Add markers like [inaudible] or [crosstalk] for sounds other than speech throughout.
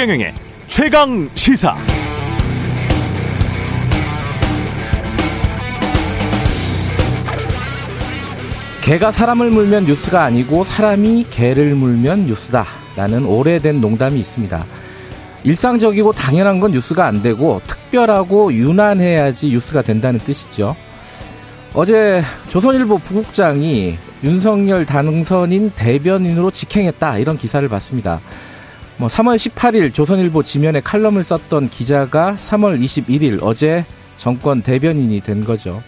최경영의 최강 시사. 개가 사람을 물면 뉴스가 아니고 사람이 개를 물면 뉴스다. 라는 오래된 농담이 있습니다. 일상적이고 당연한 건 뉴스가 안 되고 특별하고 유난해야지 뉴스가 된다는 뜻이죠. 어제 조선일보 부국장이 윤석열 당선인 대변인으로 직행했다 이런 기사를 봤습니다. 뭐 3월 18일 조선일보 지면에 칼럼을 썼던 기자가 3월 21일 어제 정권 대변인이 된 거죠.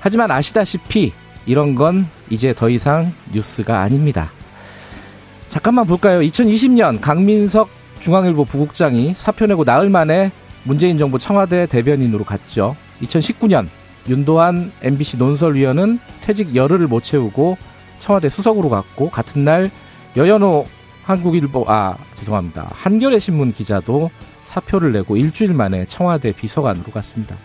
하지만 아시다시피 이런 건 이제 더 이상 뉴스가 아닙니다. 잠깐만 볼까요? 2020년 강민석 중앙일보 부국장이 사표 내고 나흘 만에 문재인 정부 청와대 대변인으로 갔죠. 2019년 윤도한 MBC 논설위원은 퇴직 열흘을 못 채우고 청와대 수석으로 갔고 같은 날 여연호 한국일보 아 죄송합니다 한겨레 신문 기자도 사표를 내고 일주일 만에 청와대 비서관으로 갔습니다.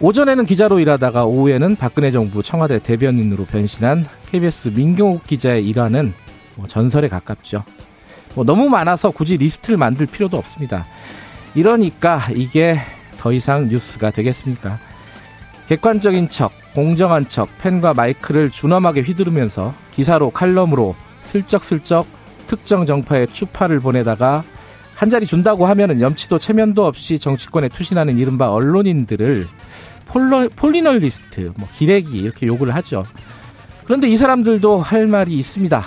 오전에는 기자로 일하다가 오후에는 박근혜 정부 청와대 대변인으로 변신한 KBS 민경욱 기자의 일화는 뭐 전설에 가깝죠. 뭐 너무 많아서 굳이 리스트를 만들 필요도 없습니다. 이러니까 이게 더 이상 뉴스가 되겠습니까? 객관적인 척, 공정한 척, 펜과 마이크를 준엄하게 휘두르면서 기사로 칼럼으로 슬쩍슬쩍 특정 정파에 추파를 보내다가 한 자리 준다고 하면은 염치도 체면도 없이 정치권에 투신하는 이른바 언론인들을 폴러, 폴리널리스트, 뭐 기레기 이렇게 욕을 하죠. 그런데 이 사람들도 할 말이 있습니다.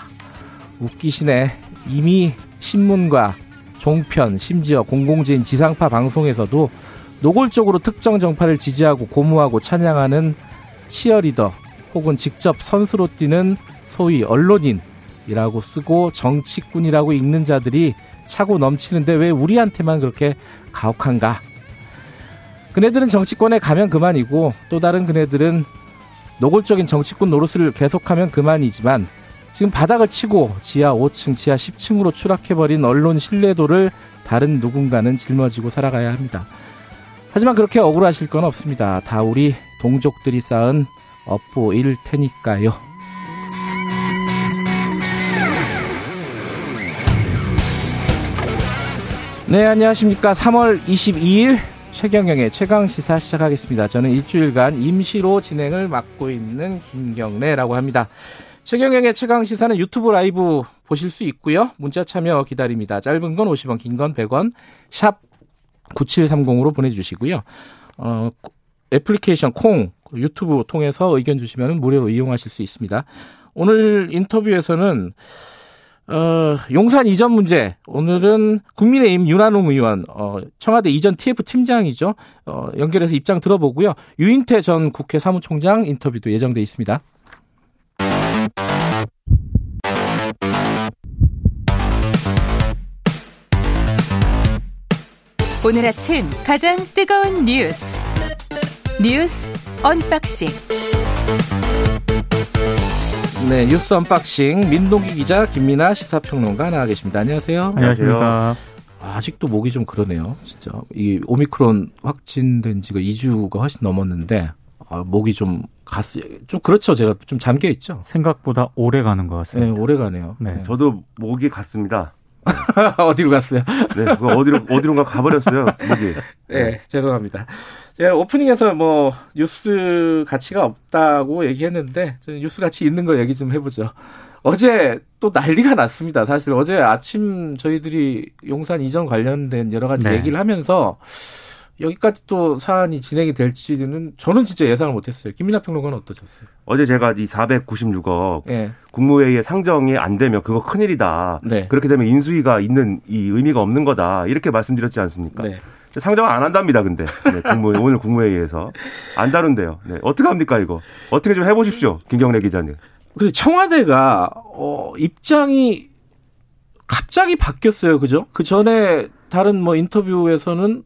웃기시네. 이미 신문과 종편, 심지어 공공재인 지상파 방송에서도 노골적으로 특정 정파를 지지하고 고무하고 찬양하는 치어리더 혹은 직접 선수로 뛰는 소위 언론인 이라고 쓰고 정치꾼이라고 읽는 자들이 차고 넘치는데 왜 우리한테만 그렇게 가혹한가? 그네들은 정치권에 가면 그만이고 또 다른 그네들은 노골적인 정치꾼 노릇을 계속하면 그만이지만 지금 바닥을 치고 지하 5층, 지하 10층으로 추락해버린 언론 신뢰도를 다른 누군가는 짊어지고 살아가야 합니다. 하지만 그렇게 억울하실 건 없습니다. 다 우리 동족들이 쌓은 업보일 테니까요. 네, 안녕하십니까. 3월 22일 최경영의 최강 시사 시작하겠습니다. 저는 일주일간 임시로 진행을 맡고 있는 김경래라고 합니다. 최경영의 최강 시사는 유튜브 라이브 보실 수 있고요. 문자 참여 기다립니다. 짧은 건 50원, 긴 건 100원. 샵 9730으로 보내 주시고요. 어, 애플리케이션 콩 유튜브 통해서 의견 주시면 무료로 이용하실 수 있습니다. 오늘 인터뷰에서는 어, 용산 이전 문제. 오늘은 국민의힘 윤한홍 의원, 어, 청와대 이전 TF 팀장이죠. 어, 연결해서 입장 들어보고요. 유인태 전 국회 사무총장 인터뷰도 예정돼 있습니다. 오늘 아침 가장 뜨거운 뉴스. 뉴스 언박싱. 네, 뉴스 언박싱 민동기 기자 김민아 시사평론가 나와 계십니다. 안녕하세요. 안녕하십니까. 아직도 목이 좀 그러네요. 진짜 이 오미크론 확진된 지가 2주가 훨씬 넘었는데 아, 목이 좀 갔, 좀 그렇죠. 제가 좀 잠겨 있죠. 생각보다 오래 가는 것 같습니다. 네, 오래 가네요. 네. 저도 목이 갔습니다. [laughs] 어디로 갔어요? 네, 어디로 어디론가 가버렸어요. 목이. 네, 죄송합니다. 제가 오프닝에서 뭐 뉴스 가치가 없다고 얘기했는데 저는 뉴스 가치 있는 거 얘기 좀 해보죠. 어제 또 난리가 났습니다. 사실 어제 아침 저희들이 용산 이전 관련된 여러 가지 네. 얘기를 하면서 여기까지 또 사안이 진행이 될지는 저는 진짜 예상을 못했어요. 김민하 평론가는 어떠셨어요? 어제 제가 이 496억 예, 국무회의에 상정이 안 되면 그거 큰일이다. 네, 그렇게 되면 인수위가 있는 이 의미가 없는 거다. 이렇게 말씀드렸지 않습니까? 네. 상정 안 한답니다. 근데 네, 국무회 오늘 국무회의에서 안 다룬대요. 네, 어떻게 합니까 이거? 어떻게 좀 해보십시오, 김경래 기자님. 근데 청와대가 어, 입장이 갑자기 바뀌었어요, 그죠? 그 전에 다른 뭐 인터뷰에서는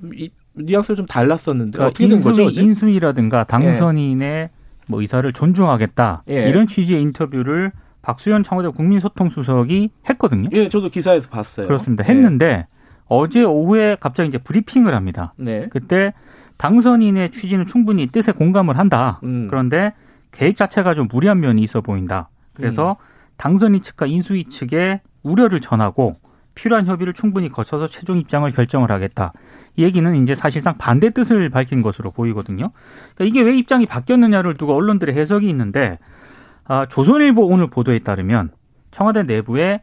좀 이, 뉘앙스를 좀 달랐었는데 그러니까 어떻게 된 거죠? 인수위, 어제? 인수위라든가 당선인의 뭐 의사를 존중하겠다 예. 이런 취지의 인터뷰를 박수현 청와대 국민소통수석이 했거든요. 예, 저도 기사에서 봤어요. 그렇습니다. 예. 했는데 어제 오후에 갑자기 이제 브리핑을 합니다. 네. 그때 당선인의 취지는 충분히 뜻에 공감을 한다. 음. 그런데 계획 자체가 좀 무리한 면이 있어 보인다. 음. 그래서 당선인 측과 인수위 측에 우려를 전하고 필요한 협의를 충분히 거쳐서 최종 입장을 결정을 하겠다. 이 얘기는 이제 사실상 반대 뜻을 밝힌 것으로 보이거든요. 그러니까 이게 왜 입장이 바뀌었느냐를 두고 언론들의 해석이 있는데 아, 조선일보 오늘 보도에 따르면 청와대 내부에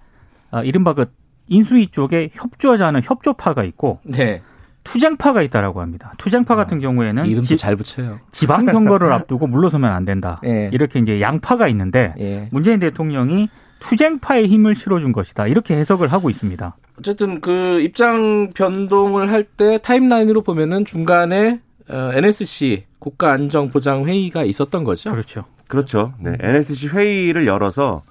아, 이른바 그 인수위 쪽에 협조하지 않은 협조파가 있고 네. 투쟁파가 있다라고 합니다. 투쟁파 같은 경우에는 이름도 지, 잘 붙여요. 지방선거를 [laughs] 앞두고 물러서면 안 된다. 예. 이렇게 이제 양파가 있는데 예. 문재인 대통령이 투쟁파의 힘을 실어준 것이다. 이렇게 해석을 하고 있습니다. 어쨌든 그 입장 변동을 할 때 타임라인으로 보면은 중간에 어, NSC 국가안전보장회의가 있었던 거죠. 그렇죠. 그렇죠. 네. NSC 회의를 열어서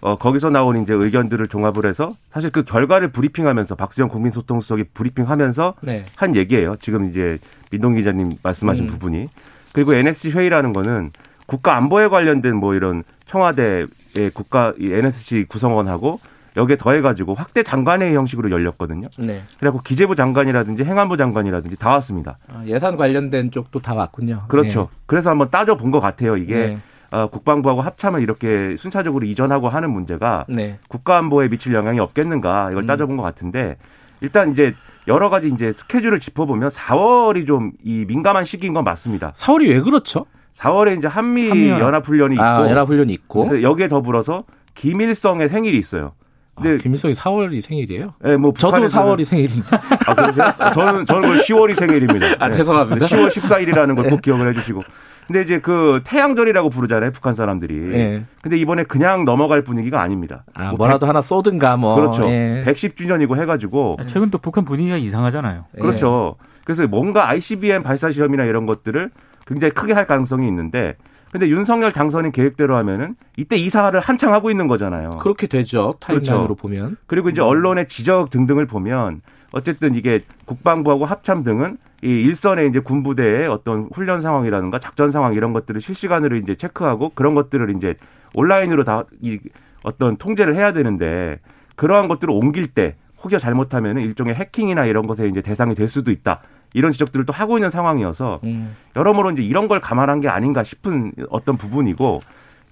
어, 거기서 나온 이제 의견들을 종합을 해서 사실 그 결과를 브리핑하면서 박수영 국민소통수석이 브리핑하면서 네. 한 얘기예요. 지금 이제 민동 기자님 말씀하신 음. 부분이. 그리고 NSC 회의라는 거는 국가 안보에 관련된 뭐 이런 청와대의 국가 이 NSC 구성원하고 여기에 더해가지고 확대 장관회의 형식으로 열렸거든요. 네. 그래갖고 기재부 장관이라든지 행안부 장관이라든지 다 왔습니다. 아, 예산 관련된 쪽도 다 왔군요. 그렇죠. 그래서 한번 따져 본 것 같아요. 이게 네. 어, 국방부하고 합참을 이렇게 순차적으로 이전하고 하는 문제가 네. 국가안보에 미칠 영향이 없겠는가 이걸 음. 따져본 것 같은데 일단 이제 여러 가지 이제 스케줄을 짚어보면 4월이 좀 이 민감한 시기인 건 맞습니다. 4월이 왜 그렇죠? 4월에 이제 한미. 연합훈련이 있고 아, 연합훈련이 있고. 여기에 더불어서 김일성의 생일이 있어요. 아, 근데 김일성이 4월이 생일이에요? 예, 뭐 저도 북한에서는- 4월이 생일인데. 아, 그러세요? 저는 저는 그 10월이 생일입니다. [laughs] 아, 네. 죄송합니다. 10월 14일이라는 걸 꼭 기억을 해 주시고. 근데 이제 그 태양절이라고 부르잖아요, 북한 사람들이. 예. 근데 이번에 그냥 넘어갈 분위기가 아닙니다. 아, 뭐 뭐라도 하나 쏘든가 뭐. 그렇죠. 예. 110주년이고 해가지고. 최근 또 북한 분위기가 이상하잖아요. 예. 그렇죠. 그래서 뭔가 ICBM 발사 시험이나 이런 것들을 굉장히 크게 할 가능성이 있는데, 근데 윤석열 당선인 계획대로 하면은 이때 이사를 한창 하고 있는 거잖아요. 그렇게 되죠. 타임라인으로 그렇죠. 보면. 그리고 이제 언론의 지적 등등을 보면 어쨌든 이게 국방부하고 합참 등은 이 일선의 이제 군부대의 어떤 훈련 상황이라든가 작전 상황 이런 것들을 실시간으로 이제 체크하고 그런 것들을 이제 온라인으로 다 이 어떤 통제를 해야 되는데 그러한 것들을 옮길 때 혹여 잘못하면 일종의 해킹이나 이런 것에 이제 대상이 될 수도 있다. 이런 지적들을 또 하고 있는 상황이어서 음. 여러모로 이제 이런 걸 감안한 게 아닌가 싶은 어떤 부분이고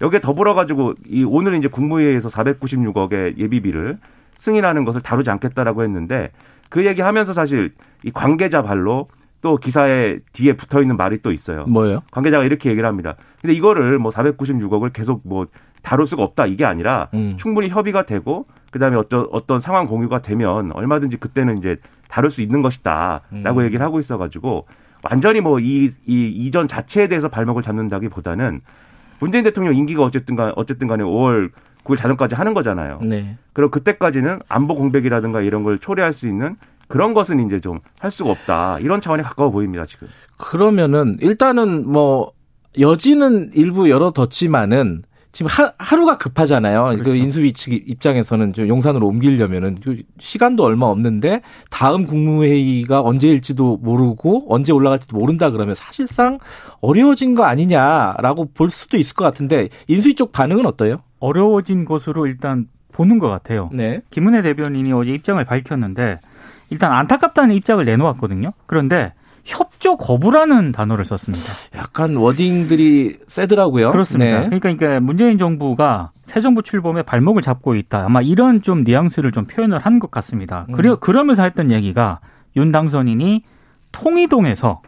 여기에 더불어 가지고 이 오늘 이제 국무회의에서 496억의 예비비를 승인하는 것을 다루지 않겠다라고 했는데 그 얘기하면서 사실 이 관계자 발로 또 기사에 뒤에 붙어 있는 말이 또 있어요. 뭐예요? 관계자가 이렇게 얘기를 합니다. 근데 이거를 뭐 496억을 계속 뭐 다룰 수가 없다 이게 아니라 음. 충분히 협의가 되고 그다음에 어떤 어떤 상황 공유가 되면 얼마든지 그때는 이제 다룰 수 있는 것이다라고 음. 얘기를 하고 있어가지고 완전히 뭐 이 이 이전 자체에 대해서 발목을 잡는다기보다는 문재인 대통령 임기가 어쨌든간 어쨌든간에 5월 9일 자정까지 하는 거잖아요. 네. 그럼 그때까지는 안보 공백이라든가 이런 걸 초래할 수 있는 그런 것은 이제 좀 할 수가 없다 이런 차원에 가까워 보입니다 지금. 그러면은 일단은 뭐 여지는 일부 열어뒀지만은 지금 하, 하루가 급하잖아요. 그 그렇죠. 인수위 측 입장에서는 좀 용산으로 옮기려면은 그 시간도 얼마 없는데 다음 국무회의가 언제일지도 모르고 언제 올라갈지도 모른다 그러면 사실상 어려워진 거 아니냐라고 볼 수도 있을 것 같은데 인수위 쪽 반응은 어때요? 어려워진 것으로 일단 보는 것 같아요. 네. 김은혜 대변인이 어제 입장을 밝혔는데 일단 안타깝다는 입장을 내놓았거든요. 그런데 협조 거부라는 단어를 썼습니다. 약간 워딩들이 세더라고요. 그렇습니다. 네. 그러니까, 그러니까 문재인 정부가 새 정부 출범에 발목을 잡고 있다. 아마 이런 좀 뉘앙스를 좀 표현을 한 것 같습니다. 음. 그래, 그러면서 했던 얘기가 윤 당선인이 통이동에서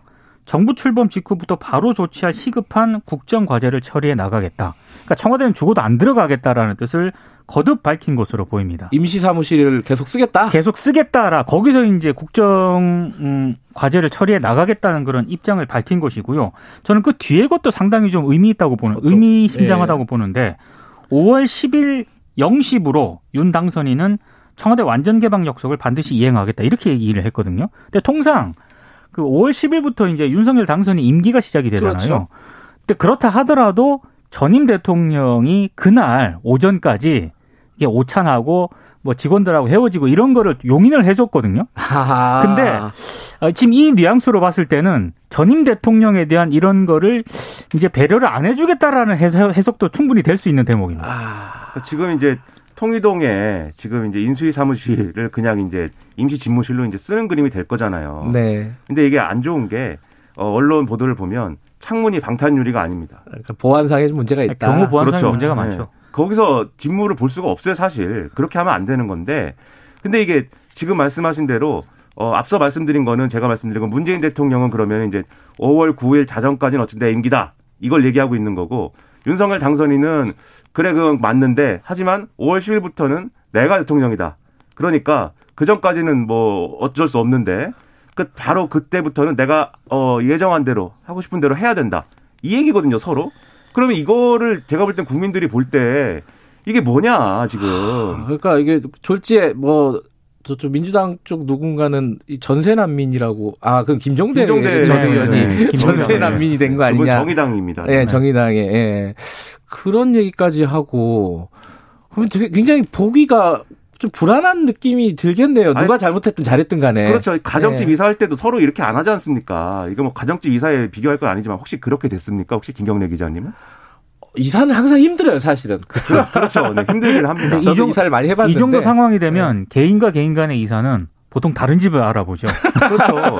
정부 출범 직후부터 바로 조치할 시급한 국정 과제를 처리해 나가겠다. 그러니까 청와대는 죽어도 안 들어가겠다라는 뜻을 거듭 밝힌 것으로 보입니다. 임시 사무실을 계속 쓰겠다. 계속 쓰겠다라 거기서 이제 국정 음, 과제를 처리해 나가겠다는 그런 입장을 밝힌 것이고요. 저는 그 뒤에 것도 상당히 좀 의미 있다고 보는 의미심장하다고 보는데 5월 10일 0시부로 윤 당선인은 청와대 완전 개방 약속을 반드시 이행하겠다 이렇게 얘기를 했거든요. 근데 통상 그 5월 10일부터 이제 윤석열 당선인 임기가 시작이 되잖아요. 그렇죠. 근데 그렇다 하더라도 전임 대통령이 그날 오전까지 이게 오찬하고 뭐 직원들하고 헤어지고 이런 거를 용인을 해줬거든요. 하하. 근데 어, 지금 이 뉘앙스로 봤을 때는 전임 대통령에 대한 이런 거를 이제 배려를 안 해주겠다라는 해석- 해석도 충분히 될 수 있는 대목입니다. 아, 지금 이제 통이동에 지금 이제 인수위 사무실을 그냥 이제 임시 집무실로 이제 쓰는 그림이 될 거잖아요. 네. 근데 이게 안 좋은 게 어, 언론 보도를 보면 창문이 방탄 유리가 아닙니다. 그러니까 보안상의 문제가 있다. 경호 보안상의 그렇죠. 문제가 네. 많죠. 거기서 직무를 볼 수가 없어요, 사실. 그렇게 하면 안 되는 건데 근데 이게 지금 말씀하신 대로 어, 앞서 말씀드린 거는 제가 말씀드린 건 문재인 대통령은 그러면 이제 5월 9일 자정까지는 어쨌든 내 임기다. 이걸 얘기하고 있는 거고 윤석열 당선인은 그래 그 맞는데 하지만 5월 10일부터는 내가 대통령이다. 그러니까 그 전까지는 뭐 어쩔 수 없는데 그 바로 그때부터는 내가 어 예정한 대로 하고 싶은 대로 해야 된다. 이 얘기거든요, 서로. 그러면 이거를 제가 볼 땐 국민들이 볼 때 이게 뭐냐, 지금. 그러니까 이게 졸지에 뭐 저쪽 민주당 쪽 누군가는 이 전세 난민이라고 아 그건 김종대, 김종대 전 네, 의원이 네, 네. 전세. 난민이 된 거 아니냐? 정의당입니다. 예, 정의당에 예. 그런 얘기까지 하고 그러면 되게 굉장히 보기가 좀 불안한 느낌이 들겠네요. 누가 아니, 잘못했든 잘했든 간에. 그렇죠. 가정집 예. 이사할 때도 서로 이렇게 안 하지 않습니까? 이거 뭐 가정집 이사에 비교할 건 아니지만 혹시 그렇게 됐습니까? 혹시 김경래 기자님은? 이사는 항상 힘들어요, 사실은. [laughs] 그렇죠. 네, 힘들긴 합니다. 이 저도 정- 이사를 많이 해봤는데. 이 정도 상황이 되면 개인과 개인 간의 이사는 보통 다른 집을 알아보죠. [laughs] 그렇죠.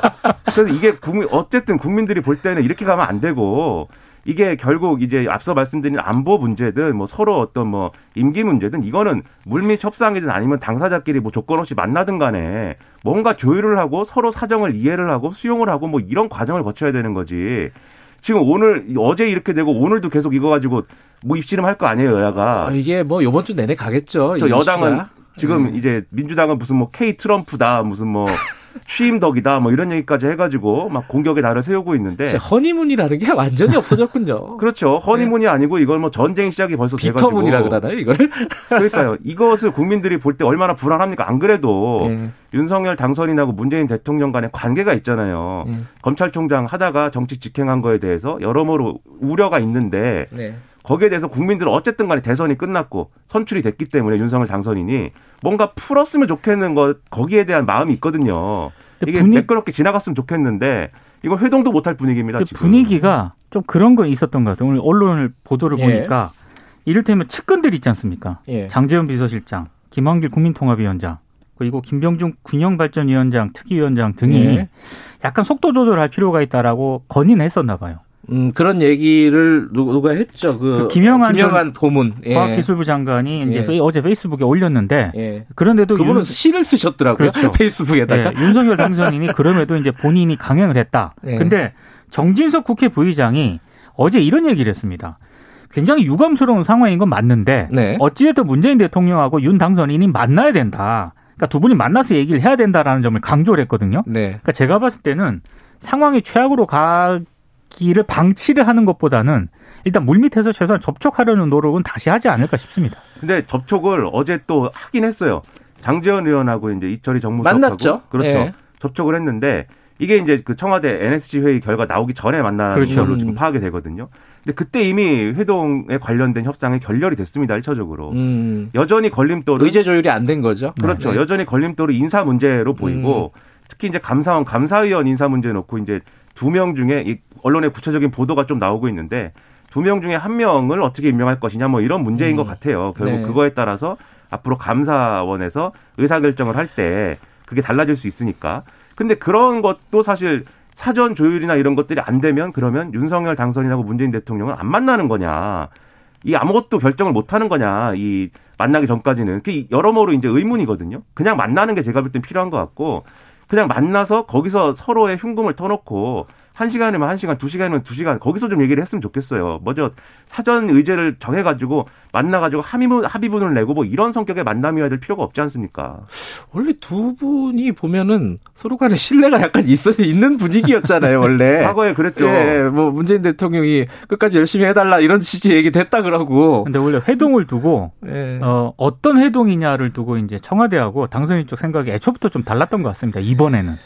그래서 이게 국민 어쨌든 국민들이 볼 때는 이렇게 가면 안 되고 이게 결국 이제 앞서 말씀드린 안보 문제든 뭐 서로 어떤 뭐 임기 문제든 이거는 물밑 협상이든 아니면 당사자끼리 뭐 조건 없이 만나든 간에 뭔가 조율을 하고 서로 사정을 이해를 하고 수용을 하고 뭐 이런 과정을 거쳐야 되는 거지. 지금 오늘 어제 이렇게 되고 오늘도 계속 이거 가지고 뭐 입씨름 할 거 아니에요 여야가. 아, 이게 뭐 요번 주 내내 가겠죠. 저이 여당은. 지금 음. 이제 민주당은 무슨 뭐 K 트럼프다 무슨 뭐 [laughs] 취임덕이다 뭐 이런 얘기까지 해가지고 막 공격의 날을 세우고 있는데 허니문이라는 게 완전히 없어졌군요. [laughs] 그렇죠 허니문이 아니고 이걸 뭐 전쟁 시작이 벌써 비터문이라 그러나요, 이거를? [laughs] 그러니까요 이것을 국민들이 볼 때 얼마나 불안합니까 안 그래도 예. 윤석열 당선인하고 문재인 대통령 간의 관계가 있잖아요 예. 검찰총장 하다가 정치 직행한 거에 대해서 여러모로 우려가 있는데 네. 거기에 대해서 국민들은 어쨌든 간에 대선이 끝났고 선출이 됐기 때문에 윤석열 당선인이 뭔가 풀었으면 좋겠는 것 거기에 대한 마음이 있거든요. 이게 분위- 매끄럽게 지나갔으면 좋겠는데 이건 회동도 못할 분위기입니다. 지금. 분위기가 좀 그런 거 있었던 것 같아요. 오늘 언론을 보도를 예. 보니까 이를테면 측근들 있지 않습니까? 예. 장재현 비서실장, 김한길 국민통합위원장, 그리고 김병준 균형발전위원장, 특위위원장 등이 예. 약간 속도 조절할 필요가 있다라고 건의는 했었나 봐요. 음, 그런 얘기를 누- 누가 했죠. 그, 그 김영한 김영한 고문. 예. 과학기술부 장관이 이제 예. 어제 페이스북에 올렸는데 예. 그런데도 그분은 윤- 시를 쓰셨더라고요. 그렇죠. [laughs] 페이스북에다가. 예, 윤석열 당선인이 그럼에도 이제 본인이 강행을 했다. 예. 근데 정진석 국회 부의장이 어제 이런 얘기를 했습니다. 굉장히 유감스러운 상황인 건 맞는데 네. 어찌됐든 문재인 대통령하고 윤 당선인이 만나야 된다. 그러니까 두 분이 만나서 얘기를 해야 된다라는 점을 강조를 했거든요. 네. 그러니까 제가 봤을 때는 상황이 최악으로 가 기를 방치를 하는 것보다는 일단 물밑에서 최소한 접촉하려는 노력은 다시 하지 않을까 싶습니다. 근데 접촉을 어제 또 하긴 했어요. 장재현 의원하고 이제 이철희 정무수석하고 만났죠. 그렇죠. 예. 접촉을 했는데 이게 이제 그 청와대 NSC 회의 결과 나오기 전에 만난 그렇죠. 걸로 지금 파악이 되거든요. 근데 그때 이미 회동에 관련된 협상이 결렬이 됐습니다. 일차적으로. 음. 여전히 걸림돌은 의제 조율이 안 된 거죠. 그렇죠. 네. 여전히 걸림돌이 인사 문제로 보이고 특히 이제 감사원 감사위원 인사 문제 놓고 이제 두 명 중에 이 언론의 구체적인 보도가 좀 나오고 있는데 두 명 중에 한 명을 어떻게 임명할 것이냐 뭐 이런 문제인 음. 것 같아요. 결국 네. 그거에 따라서 앞으로 감사원에서 의사결정을 할 때 그게 달라질 수 있으니까. 근데 그런 것도 사실 사전 조율이나 이런 것들이 안 되면 그러면 윤석열 당선인하고 문재인 대통령은 안 만나는 거냐. 이 아무것도 결정을 못 하는 거냐. 이 만나기 전까지는. 그 여러모로 이제 의문이거든요. 그냥 만나는 게 제가 볼 땐 필요한 것 같고 그냥 만나서 거기서 서로의 흉금을 터놓고 한 시간이면 한 시간, 두 시간이면 두 시간 거기서 좀 얘기를 했으면 좋겠어요. 먼저 사전 의제를 정해 가지고 만나 가지고 합의문, 합의문을 내고 뭐 이런 성격의 만남이어야 될 필요가 없지 않습니까? 원래 두 분이 보면은 서로 간에 신뢰가 약간 있어 있는 분위기였잖아요, [laughs] 원래. 과거에 그랬죠. 예, 뭐 문재인 대통령이 끝까지 열심히 해 달라 이런 취지 얘기 됐다 그러고. 근데 원래 회동을 두고 예. 어, 어떤 회동이냐를 두고 이제 청와대하고 당선인 쪽 생각이 애초부터 좀 달랐던 것 같습니다. 이번에는.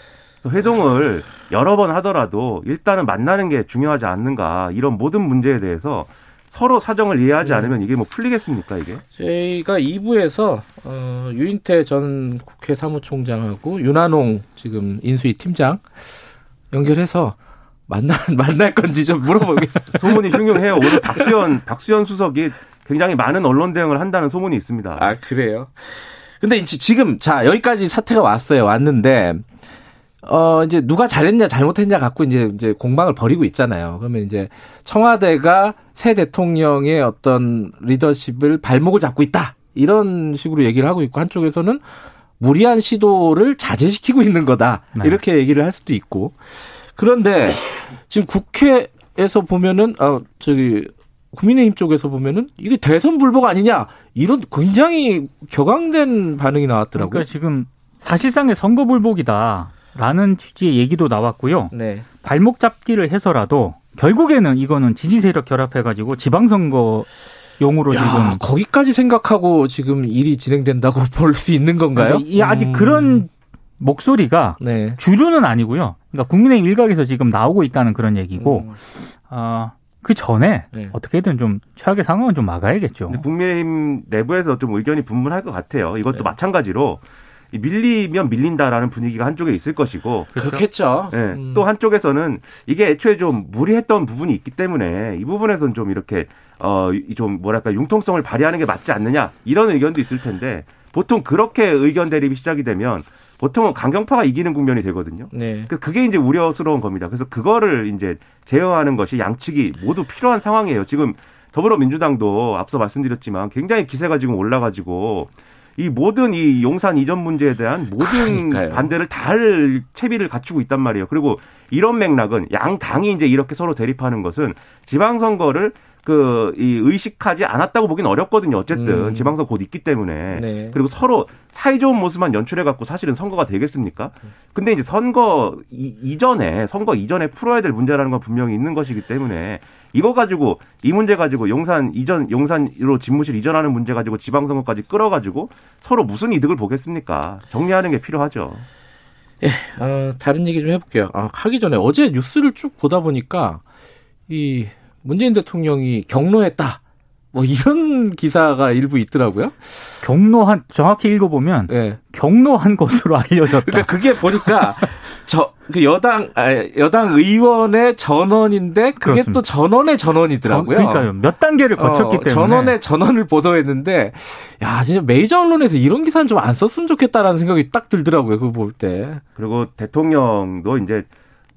회동을 여러 번 하더라도 일단은 만나는 게 중요하지 않는가 이런 모든 문제에 대해서 서로 사정을 이해하지 않으면 이게 뭐 풀리겠습니까 이게? 저희가 2부에서 어, 유인태 전 국회 사무총장하고 윤한홍 지금 인수위 팀장 연결해서 만나 [laughs] 만날 건지 좀 물어보겠습니다. 소문이 흉흉해요. 오늘 박수현 박수현 수석이 굉장히 많은 언론 대응을 한다는 소문이 있습니다. 아 그래요? 근데 지금 자 여기까지 사태가 왔어요. 왔는데 어 이제 누가 잘했냐 잘못했냐 갖고 이제 이제 공방을 벌이고 있잖아요. 그러면 이제 청와대가 새 대통령의 어떤 리더십을 발목을 잡고 있다 이런 식으로 얘기를 하고 있고 한쪽에서는 무리한 시도를 자제시키고 있는 거다. 네. 이렇게 얘기를 할 수도 있고. 그런데 지금 국회에서 보면은 아 저기 국민의힘 쪽에서 보면은 이게 대선 불복 아니냐 이런 굉장히 격앙된 반응이 나왔더라고요. 그러니까 지금 사실상의 선거 불복이다 라는 취지의 얘기도 나왔고요. 네. 발목 잡기를 해서라도 결국에는 이거는 지지 세력 결합해가지고 지방선거 용으로 야, 지금 거기까지 생각하고 지금 일이 진행된다고 [laughs] 볼 수 있는 건가요? 그러니까 이 아직 음. 그런 목소리가 네. 주류는 아니고요. 그러니까 국민의힘 일각에서 지금 나오고 있다는 그런 얘기고, 음. 아, 그 전에 네. 어떻게든 좀 최악의 상황은 좀 막아야겠죠. 국민의힘 내부에서 좀 의견이 분분할 것 같아요. 이것도 네. 마찬가지로 이 밀리면 밀린다라는 분위기가 한쪽에 있을 것이고 그렇겠죠. 예, 음. 또 한쪽에서는 이게 애초에 좀 무리했던 부분이 있기 때문에 이 부분에서는 좀 이렇게 어좀 뭐랄까 융통성을 발휘하는 게 맞지 않느냐 이런 의견도 있을 텐데 보통 그렇게 의견 대립이 시작이 되면 보통은 강경파가 이기는 국면이 되거든요. 네. 그 그게 이제 우려스러운 겁니다. 그래서 그거를 이제 제어하는 것이 양측이 모두 필요한 상황이에요. 지금 더불어민주당도 앞서 말씀드렸지만 굉장히 기세가 지금 올라가지고 이 모든 이 용산 이전 문제에 대한 모든 그러니까요. 반대를 다 할 채비를 갖추고 있단 말이에요. 그리고 이런 맥락은 양 당이 이제 이렇게 서로 대립하는 것은 지방선거를 그 이 의식하지 않았다고 보기는 어렵거든요. 어쨌든 음. 지방선거 곧 있기 때문에 네. 그리고 서로 사이좋은 모습만 연출해 갖고 사실은 선거가 되겠습니까? 근데 이제 선거 이, 이전에 선거 이전에 풀어야 될 문제라는 건 분명히 있는 것이기 때문에 이거 가지고 이 문제 가지고 용산 이전 용산으로 집무실 이전하는 문제 가지고 지방선거까지 끌어가지고 서로 무슨 이득을 보겠습니까? 정리하는 게 필요하죠. 어, 다른 얘기 좀 해볼게요. 아, 하기 전에 어제 뉴스를 쭉 보다 보니까 이 문재인 대통령이 경로했다. 뭐 이런 [laughs] 기사가 일부 있더라고요. 경로한 정확히 읽어보면 예. 경로한 것으로 알려졌다. 그러니까 그게 보니까 [laughs] 저 그 여당 아, 여당 의원의 전원인데 그게 그렇습니다. 또 전원의 전원이더라고요. 전- 그러니까요. 몇 단계를 거쳤기 어, 때문에 전원의 전원을 보도했는데 야 진짜 메이저 언론에서 이런 기사는 좀 안 썼으면 좋겠다라는 생각이 딱 들더라고요. 그거 볼 때. 그리고 대통령도 이제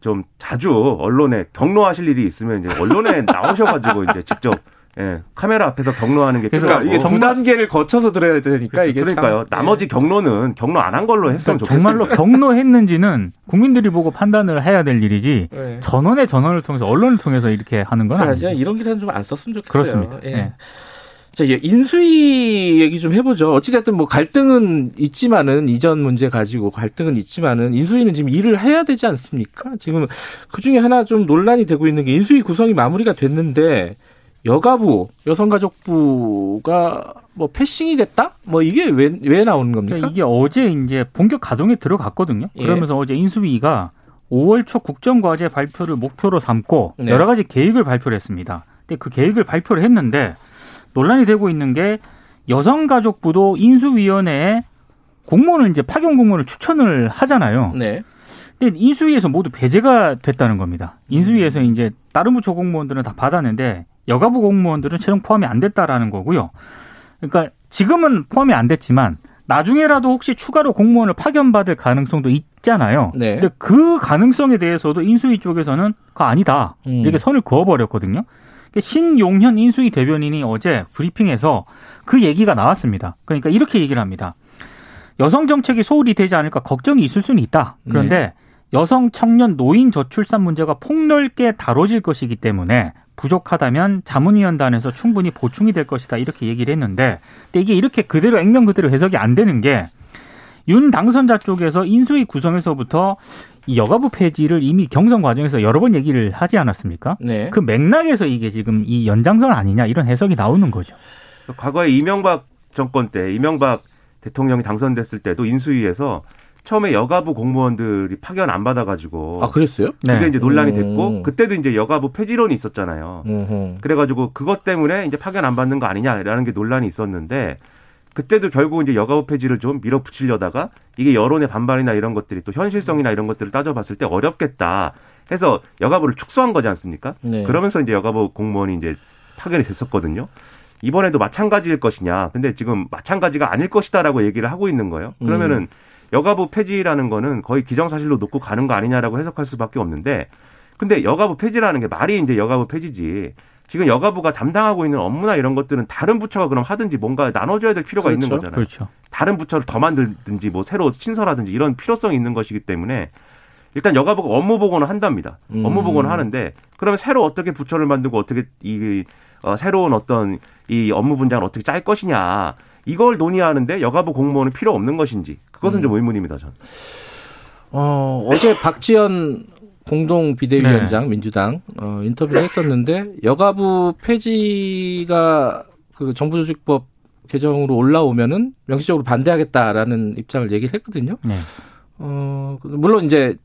좀 자주 언론에 경로하실 일이 있으면 이제 언론에 나오셔가지고 이제 직접 예, 카메라 앞에서 경로하는 게 그래서 필요하고 그러니까 이게 두 단계를 거쳐서 들어야 되니까 이게 참- 그러니까요. 나머지 경로는 경로 안 한 걸로 했으면 그러니까 좋겠어요. 정말로 경로했는지는 국민들이 보고 판단을 해야 될 일이지 네. 전원의 전원을 통해서 언론을 통해서 이렇게 하는 건 그러니까 아니죠. 진짜 이런 기사는 좀 안 썼으면 좋겠어요. 그렇습니다. 예. 예. 자, 이제 인수위 얘기 좀 해보죠. 어찌됐든 뭐 갈등은 있지만은 이전 문제 가지고 갈등은 있지만은 인수위는 지금 일을 해야 되지 않습니까? 지금 그 중에 하나 좀 논란이 되고 있는 게 인수위 구성이 마무리가 됐는데 여가부 여성가족부가 뭐 패싱이 됐다? 뭐 이게 왜 왜 나오는 겁니까? 그러니까 이게 어제 이제 본격 가동에 들어갔거든요. 예. 그러면서 어제 인수위가 5월 초 국정과제 발표를 목표로 삼고 네. 여러 가지 계획을 발표를 했습니다. 근데 그 계획을 발표를 했는데 논란이 되고 있는 게 여성가족부도 인수위원회에 공무원을 이제 파견 공무원을 추천을 하잖아요. 네. 근데 인수위에서 모두 배제가 됐다는 겁니다. 인수위에서 이제 다른 부처 공무원들은 다 받았는데 여가부 공무원들은 최종 포함이 안 됐다라는 거고요. 그러니까 지금은 포함이 안 됐지만 나중에라도 혹시 추가로 공무원을 파견받을 가능성도 있잖아요. 네. 근데 그 가능성에 대해서도 인수위 쪽에서는 그거 아니다. 음. 이렇게 선을 그어버렸거든요. 그러니까 신용현 인수위 대변인이 어제 브리핑에서 그 얘기가 나왔습니다. 그러니까 이렇게 얘기를 합니다. 여성 정책이 소홀히 되지 않을까 걱정이 있을 수는 있다. 그런데 여성 청년 노인 저출산 문제가 폭넓게 다뤄질 것이기 때문에 부족하다면 자문위원단에서 충분히 보충이 될 것이다 이렇게 얘기를 했는데 근데 이게 이렇게 그대로 액면 그대로 해석이 안 되는 게 윤 당선자 쪽에서 인수위 구성에서부터 이 여가부 폐지를 이미 경선 과정에서 여러 번 얘기를 하지 않았습니까? 네. 그 맥락에서 이게 지금 이 연장선 아니냐 이런 해석이 나오는 거죠. 과거에 이명박 정권 때 이명박 대통령이 당선됐을 때도 인수위에서 처음에 여가부 공무원들이 파견 안 받아가지고 아 그랬어요? 그게 네. 이제 논란이 음. 됐고 그때도 이제 여가부 폐지론이 있었잖아요. 음흠. 그래가지고 그것 때문에 이제 파견 안 받는 거 아니냐라는 게 논란이 있었는데 그때도 결국 이제 여가부 폐지를 좀 밀어붙이려다가 이게 여론의 반발이나 이런 것들이 또 현실성이나 이런 것들을 따져봤을 때 어렵겠다 해서 여가부를 축소한 거지 않습니까? 네. 그러면서 이제 여가부 공무원이 이제 파견이 됐었거든요. 이번에도 마찬가지일 것이냐. 근데 지금 마찬가지가 아닐 것이다라고 얘기를 하고 있는 거예요. 그러면은 여가부 폐지라는 거는 거의 기정사실로 놓고 가는 거 아니냐라고 해석할 수밖에 없는데 근데 여가부 폐지라는 게 말이 이제 여가부 폐지지 지금 여가부가 담당하고 있는 업무나 이런 것들은 다른 부처가 그럼 하든지 뭔가 나눠줘야 될 필요가 그렇죠. 있는 거잖아요. 그렇죠. 다른 부처를 더 만들든지 뭐 새로 신설하든지 이런 필요성이 있는 것이기 때문에 일단 여가부가 업무 보고는 한답니다. 음. 업무 보고는 하는데 그러면 새로 어떻게 부처를 만들고 어떻게 이 어, 새로운 어떤 이 업무 분장을 어떻게 짤 것이냐 이걸 논의하는데 여가부 공무원은 필요 없는 것인지 그것은 음. 좀 의문입니다. 저는. 어, 어제 [laughs] 박지원 공동 비대위원장 네. 민주당 어, 인터뷰를 했었는데 여가부 폐지가 그 정부조직법 개정으로 올라오면은 명시적으로 반대하겠다라는 입장을 얘기를 했거든요. 네. 어, 물론 이제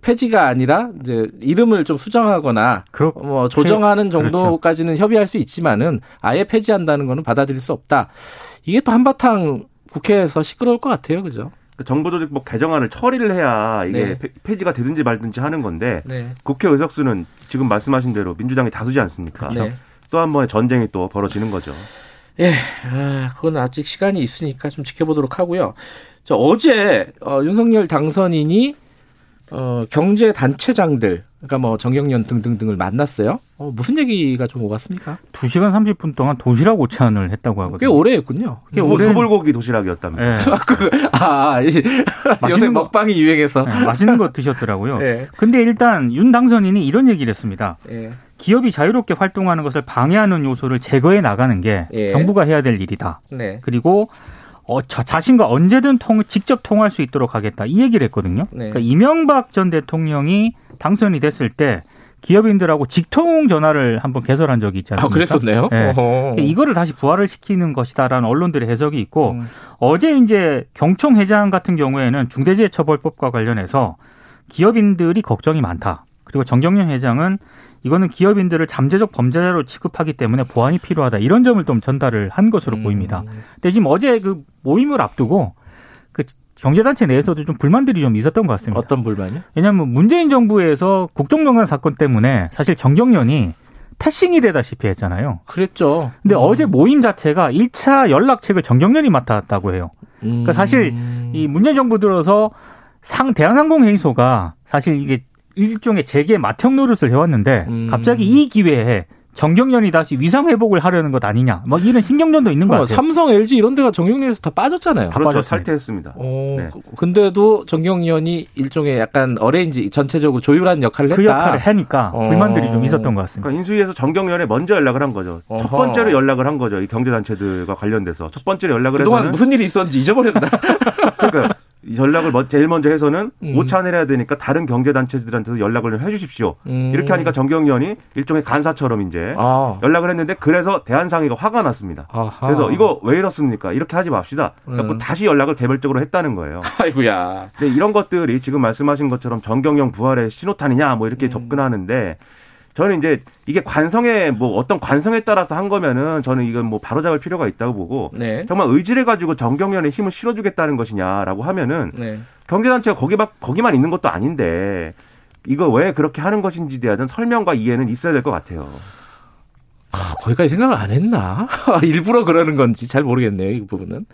폐지가 아니라 이제 이름을 좀 수정하거나 그렇 뭐 조정하는 그렇죠. 정도까지는 협의할 수 있지만은 아예 폐지한다는 거는 받아들일 수 없다. 이게 또 한바탕 국회에서 시끄러울 것 같아요. 그죠? 그 정부조직법 개정안을 처리를 해야 이게 네. 폐- 폐지가 되든지 말든지 하는 건데 네. 국회 의석수는 지금 말씀하신 대로 민주당이 다수지 않습니까? 네. 또한 번의 전쟁이 또 벌어지는 거죠. 예, 아, 그건 아직 시간이 있으니까 좀 지켜보도록 하고요. 저 어제 어, 윤석열 당선인이 어, 경제 단체장들, 그러니까 뭐 정경련 등등등을 만났어요. 어, 무슨 얘기가 좀 오갔습니까? 2시간 30분 동안 도시락 오찬을 했다고 꽤 하거든요. 오래 했군요. 꽤 소- 오래- 소불고기 도시락이었답니다. 예. 그, 아, 이- 요새 맛있는 거- 먹방이 유행해서. 예, 맛있는 거 드셨더라고요. 예. 근데 일단 윤 당선인이 이런 얘기를 했습니다. 예. 기업이 자유롭게 활동하는 것을 방해하는 요소를 제거해 나가는 게 예. 정부가 해야 될 일이다. 네. 그리고 어, 자, 자신과 언제든 통, 직접 통할 수 있도록 하겠다. 이 얘기를 했거든요. 네. 그러니까 이명박 전 대통령이 당선이 됐을 때 기업인들하고 직통 전화를 한번 개설한 적이 있지 아? 그랬었네요. 예. 어허. 그러니까 이거를 다시 부활을 시키는 것이다라는 언론들의 해석이 있고 음. 어제 이제 경총 회장 같은 경우에는 중대재해처벌법과 관련해서 기업인들이 걱정이 많다. 그리고 정경련 회장은 이거는 기업인들을 잠재적 범죄자로 취급하기 때문에 보완이 필요하다. 이런 점을 좀 전달을 한 것으로 음. 보입니다. 근데 지금 어제 그 모임을 앞두고 그 경제단체 내에서도 좀 불만들이 좀 있었던 것 같습니다. 어떤 불만이요? 왜냐하면 문재인 정부에서 국정농단 사건 때문에 사실 정경련이 패싱이 되다시피 했잖아요. 그랬죠. 근데 음. 어제 모임 자체가 1차 연락책을 정경련이 맡았다고 해요. 음. 그러니까 사실 이 문재인 정부 들어서 상 대한항공 회의소가 사실 이게 일종의 재계 맏형 노릇을 해왔는데 음. 갑자기 이 기회에 정경련이 다시 위상 회복을 하려는 것 아니냐. 막 이런 신경전도 있는 것 잠깐만, 같아요. 삼성, LG 이런 데가 정경련에서 다 빠졌잖아요. 다 그렇죠. 살퇴했습니다. 어, 네. 그- 근데도 정경련이 일종의 약간 어레인지 전체적으로 조율한 역할을 했다. 그 역할을 하니까 어. 불만들이 좀 있었던 것 같습니다. 그러니까 인수위에서 정경련에 먼저 연락을 한 거죠. 어허. 첫 번째로 연락을 한 거죠. 이 경제단체들과 관련돼서 첫 번째로 연락을 그동안 해서는 무슨 일이 있었는지 잊어버렸다. [laughs] 그러니까 이 연락을 먼- 제일 먼저 해서는 음. 오찬을 해야 되니까 다른 경제단체들한테도 연락을 좀 해주십시오. 음. 이렇게 하니까 정경련이 일종의 간사처럼 이제 아. 연락을 했는데 그래서 대한상의가 화가 났습니다. 아하. 그래서 이거 왜 이렇습니까? 이렇게 하지 맙시다. 음. 다시 연락을 개별적으로 했다는 거예요. 아이고야. 근데 이런 것들이 지금 말씀하신 것처럼 정경영 부활의 신호탄이냐 뭐 음. 이렇게 접근하는데 저는 이제 이게 관성에 뭐 어떤 관성에 따라서 한 거면은 저는 이건 뭐 바로잡을 필요가 있다고 보고 네. 정말 의지를 가지고 정경련의 힘을 실어주겠다는 것이냐라고 하면은 네. 경제단체가 거기만 거기만 있는 것도 아닌데 이거 왜 그렇게 하는 것인지에 대한 설명과 이해는 있어야 될 것 같아요. 아, 거기까지 생각을 안 했나? [laughs] 일부러 그러는 건지 잘 모르겠네요, 이 부분은.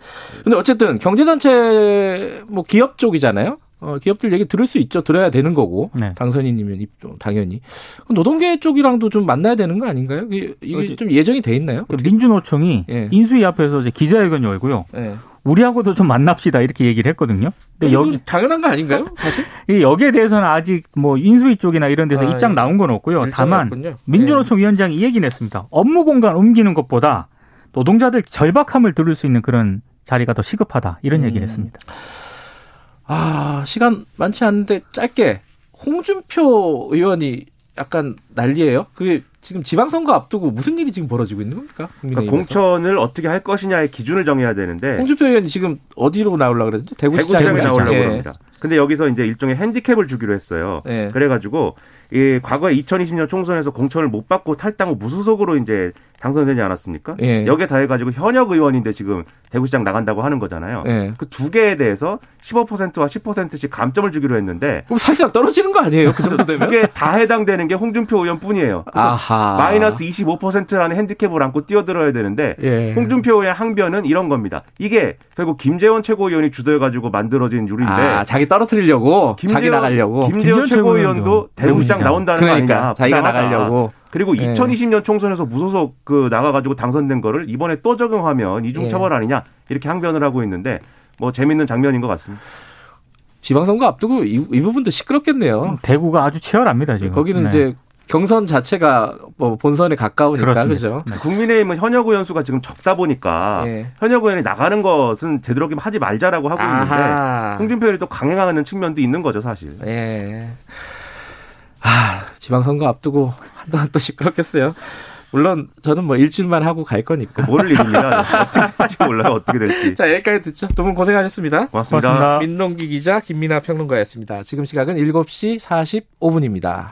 근데 어쨌든 경제단체 뭐 기업 쪽이잖아요. 어, 기업들 얘기 들을 수 있죠. 들어야 되는 거고. 네. 당선인이면 입- 당연히. 노동계 쪽이랑도 좀 만나야 되는 거 아닌가요? 이게, 이게 좀 예정이 돼 있나요? 그 민주노총이 예. 인수위 앞에서 이제 기자회견 열고요. 예. 우리하고도 좀 만납시다 이렇게 얘기를 했거든요. 근데 여기 당연한 거 아닌가요? 사실? [laughs] 이 여기에 대해서는 아직 뭐 인수위 쪽이나 이런 데서 아, 입장 예. 나온 건 없고요. 다만 일정이었군요. 예. 민주노총 위원장이 이 얘기는 했습니다. 업무 공간 옮기는 것보다 노동자들 절박함을 들을 수 있는 그런 자리가 더 시급하다 이런 음. 얘기를 했습니다. 아, 시간 많지 않은데 짧게 홍준표 의원이 약간 난리예요. 그게 지금 지방선거 앞두고 무슨 일이 지금 벌어지고 있는 겁니까? 그러니까? 공천을 어떻게 할 것이냐의 기준을 정해야 되는데 홍준표 의원이 지금 어디로 나오려고 그랬죠? 대구시장에 대구시장에 나오려고 예. 합니다. 근데 여기서 이제 일종의 핸디캡을 주기로 했어요. 예. 그래가지고 이 과거에 2020년 총선에서 공천을 못 받고 탈당 후 무소속으로 이제 당선되지 않았습니까? 예. 여기에 더해가지고 현역 의원인데 지금 대구시장 나간다고 하는 거잖아요. 예. 그두 개에 대해서 15%와 10%씩 감점을 주기로 했는데 그럼 사실상 떨어지는 거 아니에요? 그 정도 되면? [laughs] 그게 다 해당되는 게 홍준표 의원뿐이에요. 아하. 마이너스 25%라는 핸디캡을 안고 뛰어들어야 되는데 예. 홍준표 의원의 항변은 이런 겁니다. 이게 결국 김재원 최고위원이 주도해가지고 만들어진 룰인데 아, 자기 떨어뜨리려고 자기 나가려고 김재원 김재원 최고위원도 대구시장 입장 나온다는 그러니까 거 아니냐. 자기가 부당하다. 나가려고 그리고 예. 2020년 총선에서 무소속 그 나가가지고 당선된 거를 이번에 또 적용하면 이중처벌 예. 아니냐 이렇게 항변을 하고 있는데 뭐 재밌는 장면인 것 같습니다. 지방선거 앞두고 이, 이 부분도 시끄럽겠네요. 대구가 아주 치열합니다 지금. 거기는 네. 이제 경선 자체가 뭐 본선에 가까우니까 그렇습니다. 그죠. 네. 국민의힘은 현역 의원 수가 지금 적다 보니까 예. 현역 의원이 나가는 것은 되도록이면 하지 말자라고 하고 있는데 아하. 홍준표 의원이 또 강행하는 측면도 있는 거죠 사실. 예. 아, 지방선거 앞두고 한동안 또 시끄럽겠어요. 물론 저는 뭐 일주일만 하고 갈 거니까. 모를 일입니다. 어떻게 할지 몰라요. 어떻게 될지. [laughs] 자, 여기까지 듣죠. 두 분 고생하셨습니다. 고맙습니다. 고맙습니다. 민동기 기자, 김민아 평론가였습니다. 지금 시각은 7시 45분입니다.